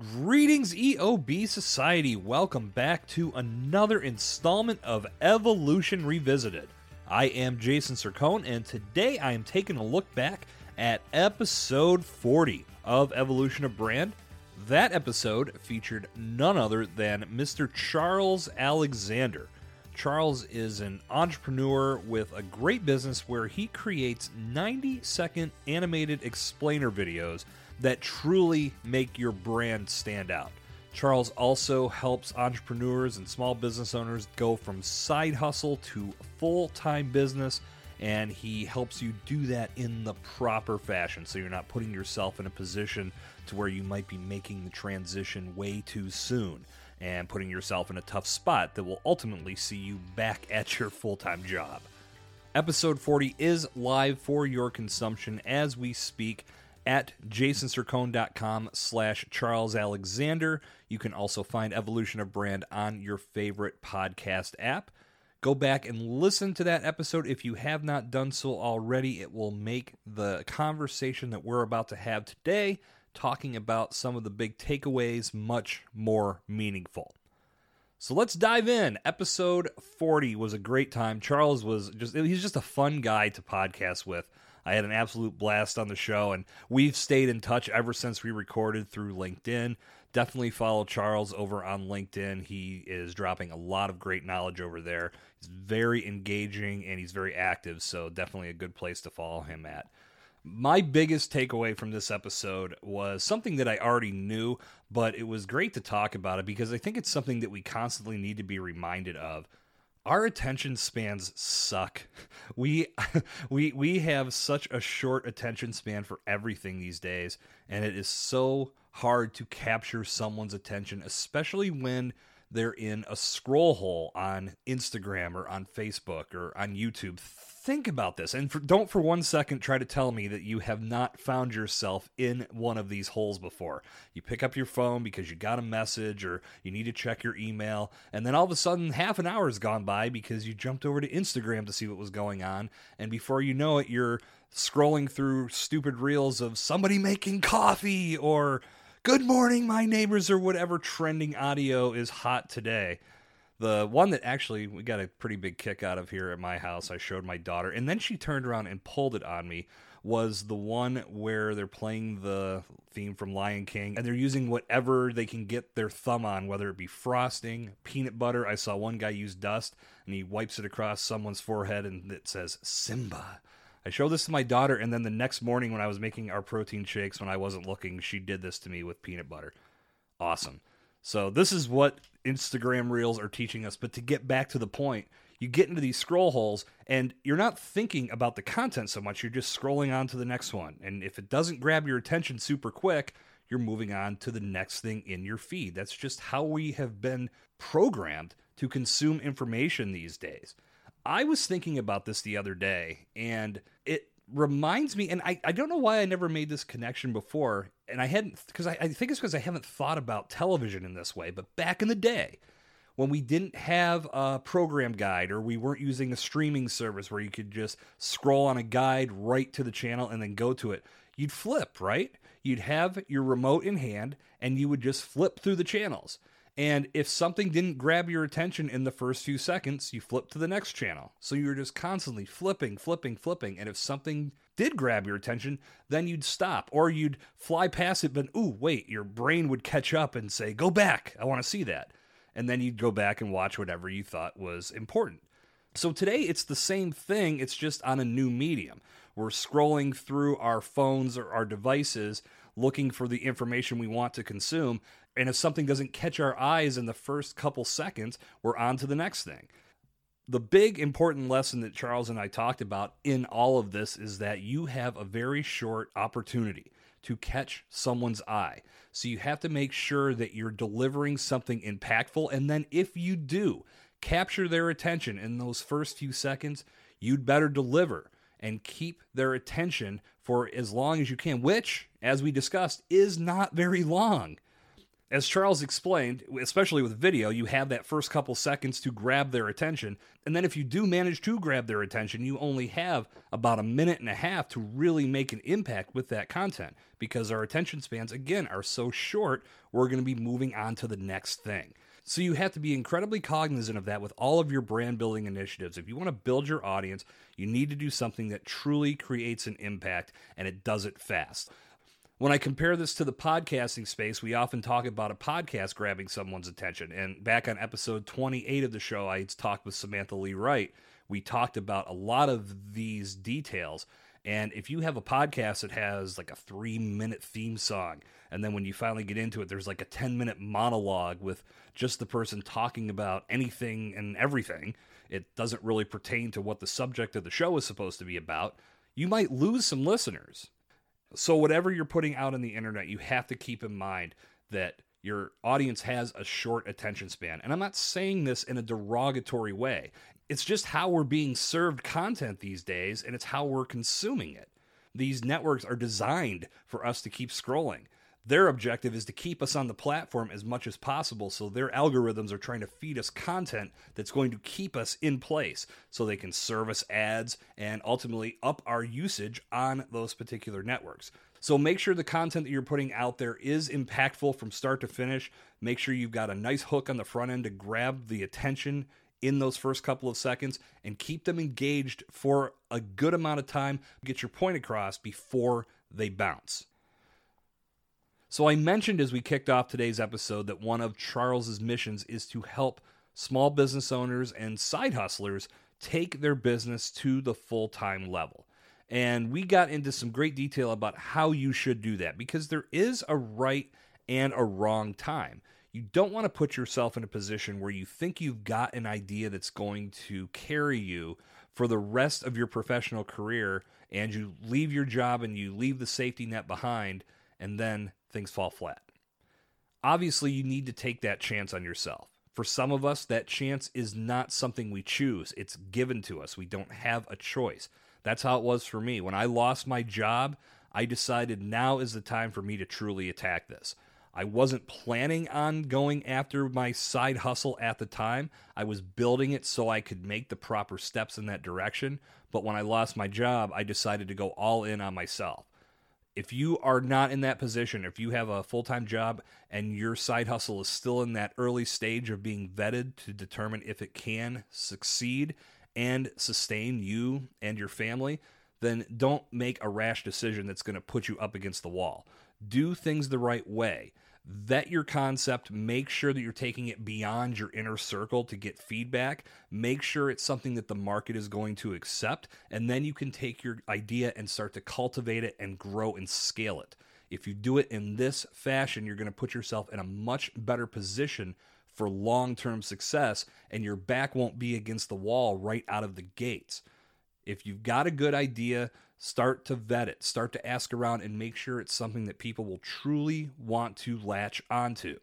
Greetings, EOB Society. Welcome back to another installment of Evolution Revisited. I am Jason Sircone, and today I am taking a look back at episode 40 of Evolution of Brand. That episode featured none other than Mr. Charles Alexander. Charles is an entrepreneur with a great business where he creates 90 second animated explainer videos that truly make your brand stand out. Charles also helps entrepreneurs and small business owners go from side hustle to full time business, and he helps you do that in the proper fashion so you're not putting yourself in a position to where you might be making the transition way too soon and putting yourself in a tough spot that will ultimately see you back at your full time job. Episode 40 is live for your consumption as we speak at jasonsircone.com slash charles alexander you can also find evolution of brand on your favorite podcast app go back and listen to that episode if you have not done so already it will make the conversation that we're about to have today talking about some of the big takeaways much more meaningful so let's dive in. Episode 40 was a great time. Charles was just, he's just a fun guy to podcast with. I had an absolute blast on the show, and we've stayed in touch ever since we recorded through LinkedIn. Definitely follow Charles over on LinkedIn. He is dropping a lot of great knowledge over there. He's very engaging and he's very active, so definitely a good place to follow him at. My biggest takeaway from this episode was something that I already knew, but it was great to talk about it because I think it's something that we constantly need to be reminded of. Our attention spans suck. We we we have such a short attention span for everything these days, and it is so hard to capture someone's attention, especially when they're in a scroll hole on Instagram or on Facebook or on YouTube. Think about this and for, don't for one second try to tell me that you have not found yourself in one of these holes before. You pick up your phone because you got a message or you need to check your email, and then all of a sudden half an hour has gone by because you jumped over to Instagram to see what was going on, and before you know it, you're scrolling through stupid reels of somebody making coffee or good morning, my neighbors, or whatever trending audio is hot today. The one that actually we got a pretty big kick out of here at my house, I showed my daughter, and then she turned around and pulled it on me. Was the one where they're playing the theme from Lion King and they're using whatever they can get their thumb on, whether it be frosting, peanut butter. I saw one guy use dust and he wipes it across someone's forehead and it says Simba. I showed this to my daughter, and then the next morning when I was making our protein shakes when I wasn't looking, she did this to me with peanut butter. Awesome. So this is what Instagram Reels are teaching us. But to get back to the point, you get into these scroll holes and you're not thinking about the content so much. You're just scrolling on to the next one. And if it doesn't grab your attention super quick, you're moving on to the next thing in your feed. That's just how we have been programmed to consume information these days. I was thinking about this the other day and it reminds me, and I, I don't know why I never made this connection before, and I hadn't, because I, I think it's because I haven't thought about television in this way, but back in the day, when we didn't have a program guide or we weren't using a streaming service where you could just scroll on a guide right to the channel and then go to it, you'd flip, right? You'd have your remote in hand and you would just flip through the channels. And if something didn't grab your attention in the first few seconds, you flip to the next channel. So you're just constantly flipping, flipping, flipping. And if something did grab your attention, then you'd stop or you'd fly past it, but ooh, wait, your brain would catch up and say, go back. I want to see that. And then you'd go back and watch whatever you thought was important. So today it's the same thing, it's just on a new medium. We're scrolling through our phones or our devices looking for the information we want to consume. And if something doesn't catch our eyes in the first couple seconds, we're on to the next thing. The big important lesson that Charles and I talked about in all of this is that you have a very short opportunity to catch someone's eye. So you have to make sure that you're delivering something impactful. And then if you do capture their attention in those first few seconds, you'd better deliver and keep their attention for as long as you can, which, as we discussed, is not very long. As Charles explained, especially with video, you have that first couple seconds to grab their attention. And then if you do manage to grab their attention, you only have about a minute and a half to really make an impact with that content because our attention spans, again, are so short, we're going to be moving on to the next thing. So you have to be incredibly cognizant of that with all of your brand building initiatives. If you want to build your audience, you need to do something that truly creates an impact and it does it fast. When I compare this to the podcasting space, we often talk about a podcast grabbing someone's attention. And back on episode 28 of the show, I talked with Samantha Lee Wright. We talked about a lot of these details. And if you have a podcast that has like a three minute theme song, and then when you finally get into it, there's like a 10 minute monologue with just the person talking about anything and everything, it doesn't really pertain to what the subject of the show is supposed to be about, you might lose some listeners. So, whatever you're putting out on the internet, you have to keep in mind that your audience has a short attention span. And I'm not saying this in a derogatory way, it's just how we're being served content these days, and it's how we're consuming it. These networks are designed for us to keep scrolling. Their objective is to keep us on the platform as much as possible, so their algorithms are trying to feed us content that's going to keep us in place so they can serve us ads and ultimately up our usage on those particular networks. So make sure the content that you're putting out there is impactful from start to finish. Make sure you've got a nice hook on the front end to grab the attention in those first couple of seconds and keep them engaged for a good amount of time. Get your point across before they bounce. So, I mentioned as we kicked off today's episode that one of Charles's missions is to help small business owners and side hustlers take their business to the full time level. And we got into some great detail about how you should do that because there is a right and a wrong time. You don't want to put yourself in a position where you think you've got an idea that's going to carry you for the rest of your professional career and you leave your job and you leave the safety net behind and then things fall flat. Obviously, you need to take that chance on yourself. For some of us, that chance is not something we choose, it's given to us. We don't have a choice. That's how it was for me. When I lost my job, I decided now is the time for me to truly attack this. I wasn't planning on going after my side hustle at the time. I was building it so I could make the proper steps in that direction. But when I lost my job, I decided to go all in on myself if you are not in that position, if you have a full time job and your side hustle is still in that early stage of being vetted to determine if it can succeed and sustain you and your family, then don't make a rash decision that's going to put you up against the wall. Do things the right way vet your concept, make sure that you're taking it beyond your inner circle to get feedback, make sure it's something that the market is going to accept, and then you can take your idea and start to cultivate it and grow and scale it. If you do it in this fashion, you're going to put yourself in a much better position for long term success, and your back won't be against the wall right out of the gates. If you've got a good idea, start to vet it, start to ask around, and make sure it's something that people will truly want to latch onto.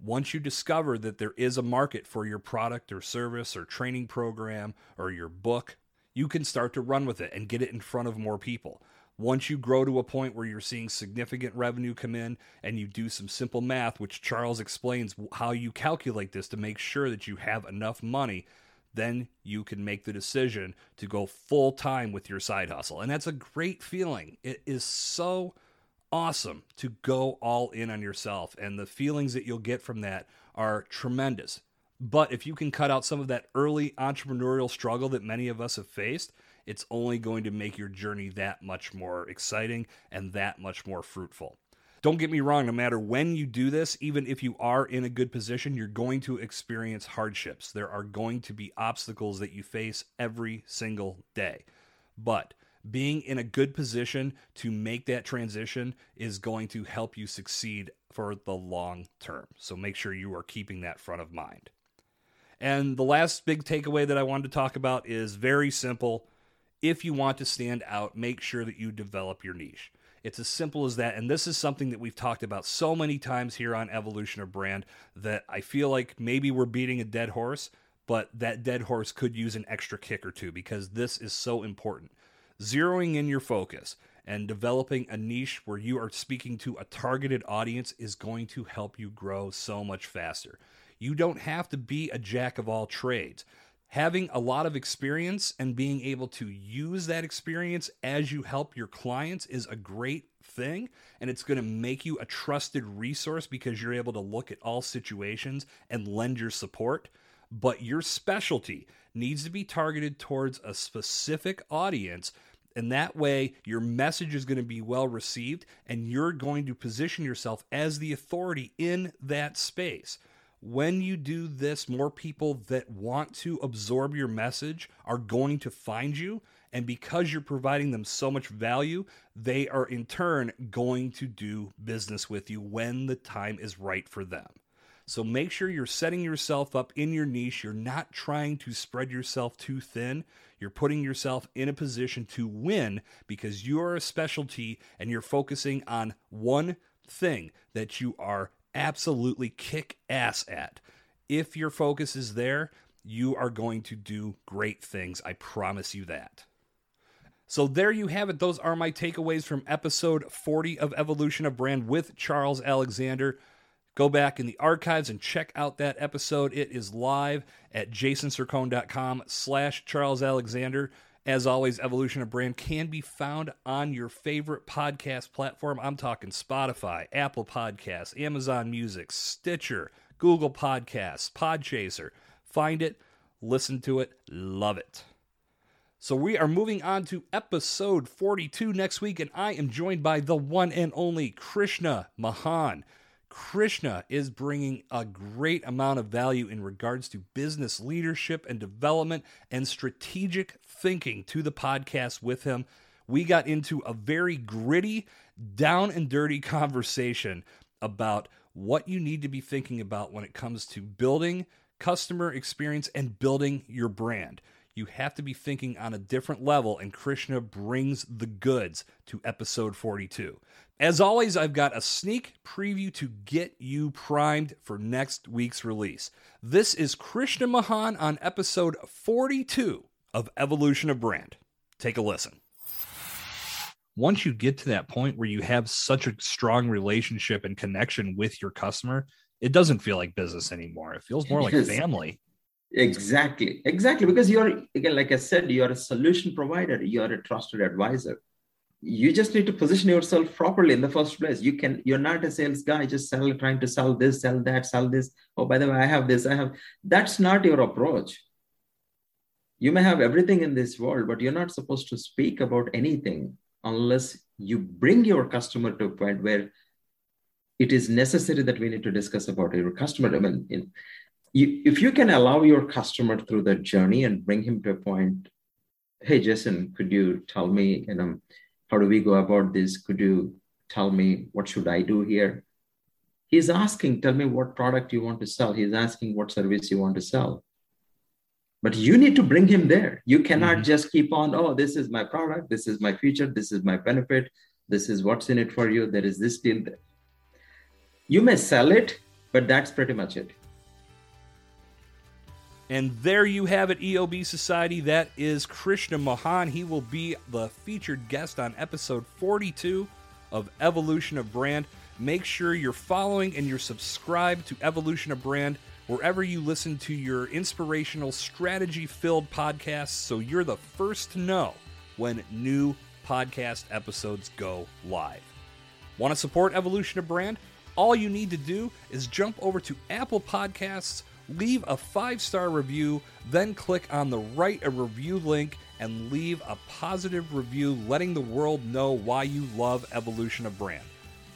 Once you discover that there is a market for your product or service or training program or your book, you can start to run with it and get it in front of more people. Once you grow to a point where you're seeing significant revenue come in and you do some simple math, which Charles explains how you calculate this to make sure that you have enough money then you can make the decision to go full time with your side hustle. And that's a great feeling. It is so awesome to go all in on yourself. And the feelings that you'll get from that are tremendous. But if you can cut out some of that early entrepreneurial struggle that many of us have faced, it's only going to make your journey that much more exciting and that much more fruitful. Don't get me wrong, no matter when you do this, even if you are in a good position, you're going to experience hardships. There are going to be obstacles that you face every single day. But being in a good position to make that transition is going to help you succeed for the long term. So make sure you are keeping that front of mind. And the last big takeaway that I wanted to talk about is very simple. If you want to stand out, make sure that you develop your niche. It's as simple as that. And this is something that we've talked about so many times here on Evolution of Brand that I feel like maybe we're beating a dead horse, but that dead horse could use an extra kick or two because this is so important. Zeroing in your focus and developing a niche where you are speaking to a targeted audience is going to help you grow so much faster. You don't have to be a jack of all trades. Having a lot of experience and being able to use that experience as you help your clients is a great thing. And it's going to make you a trusted resource because you're able to look at all situations and lend your support. But your specialty needs to be targeted towards a specific audience and that way, your message is going to be well received, and you're going to position yourself as the authority in that space. When you do this, more people that want to absorb your message are going to find you. And because you're providing them so much value, they are in turn going to do business with you when the time is right for them. So make sure you're setting yourself up in your niche. You're not trying to spread yourself too thin. You're putting yourself in a position to win because you are a specialty and you're focusing on one thing that you are absolutely kick ass at. If your focus is there, you are going to do great things. I promise you that. So there you have it. Those are my takeaways from episode 40 of Evolution of Brand with Charles Alexander. Go back in the archives and check out that episode. It is live at jasonsircone.com slash Charles Alexander. As always, Evolution of Brand can be found on your favorite podcast platform. I'm talking Spotify, Apple Podcasts, Amazon Music, Stitcher, Google Podcasts, Podchaser. Find it, listen to it, love it. So we are moving on to episode 42 next week, and I am joined by the one and only Krishna Mahan. Krishna is bringing a great amount of value in regards to business leadership and development and strategic thinking to the podcast with him. We got into a very gritty, down and dirty conversation about what you need to be thinking about when it comes to building customer experience and building your brand. You have to be thinking on a different level, and Krishna brings the goods to episode 42. As always, I've got a sneak preview to get you primed for next week's release. This is Krishna Mahan on episode 42 of Evolution of Brand. Take a listen. Once you get to that point where you have such a strong relationship and connection with your customer, it doesn't feel like business anymore. It feels more like family. Exactly. Exactly. Because you're, again, like I said, you're a solution provider, you're a trusted advisor you just need to position yourself properly in the first place you can you're not a sales guy just sell trying to sell this sell that sell this oh by the way i have this i have that's not your approach you may have everything in this world but you're not supposed to speak about anything unless you bring your customer to a point where it is necessary that we need to discuss about your customer i mean in, you, if you can allow your customer through the journey and bring him to a point hey jason could you tell me you know how do we go about this? Could you tell me what should i do here? He's asking tell me what product you want to sell. He's asking what service you want to sell? But you need to bring him there. You cannot mm-hmm. just keep on oh this is my product this is my feature this is my benefit this is what's in it for you there is this deal. There you may sell it but that's pretty much it and there you have it, EOB Society. That is Krishna Mahan. He will be the featured guest on episode 42 of Evolution of Brand. Make sure you're following and you're subscribed to Evolution of Brand wherever you listen to your inspirational, strategy filled podcasts so you're the first to know when new podcast episodes go live. Want to support Evolution of Brand? All you need to do is jump over to Apple Podcasts leave a five star review, then click on the write a review link and leave a positive review letting the world know why you love Evolution of Brand.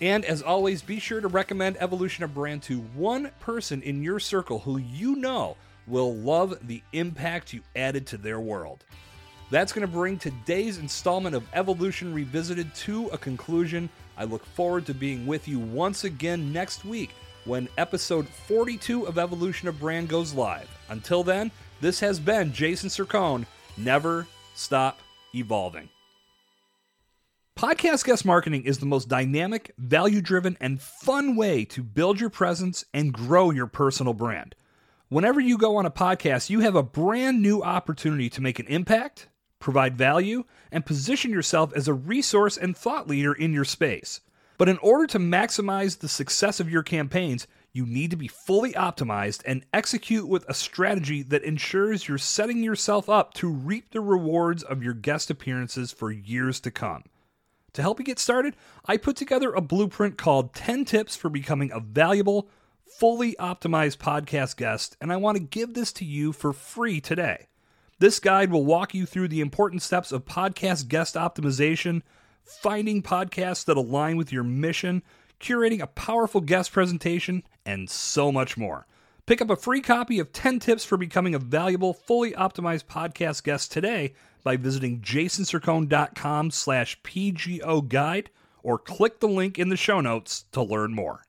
And as always, be sure to recommend Evolution of Brand to one person in your circle who you know will love the impact you added to their world. That's going to bring today's installment of Evolution Revisited to a conclusion. I look forward to being with you once again next week when episode 42 of Evolution of Brand goes live. Until then, this has been Jason Sircone. Never stop evolving. Podcast guest marketing is the most dynamic, value driven, and fun way to build your presence and grow your personal brand. Whenever you go on a podcast, you have a brand new opportunity to make an impact provide value, and position yourself as a resource and thought leader in your space. But in order to maximize the success of your campaigns, you need to be fully optimized and execute with a strategy that ensures you're setting yourself up to reap the rewards of your guest appearances for years to come. To help you get started, I put together a blueprint called 10 Tips for Becoming a Valuable, Fully Optimized Podcast Guest, and I want to give this to you for free today. This guide will walk you through the important steps of podcast guest optimization, finding podcasts that align with your mission, curating a powerful guest presentation, and so much more. Pick up a free copy of 10 tips for becoming a valuable, fully optimized podcast guest today by visiting jasonsircone.com slash pgo guide or click the link in the show notes to learn more.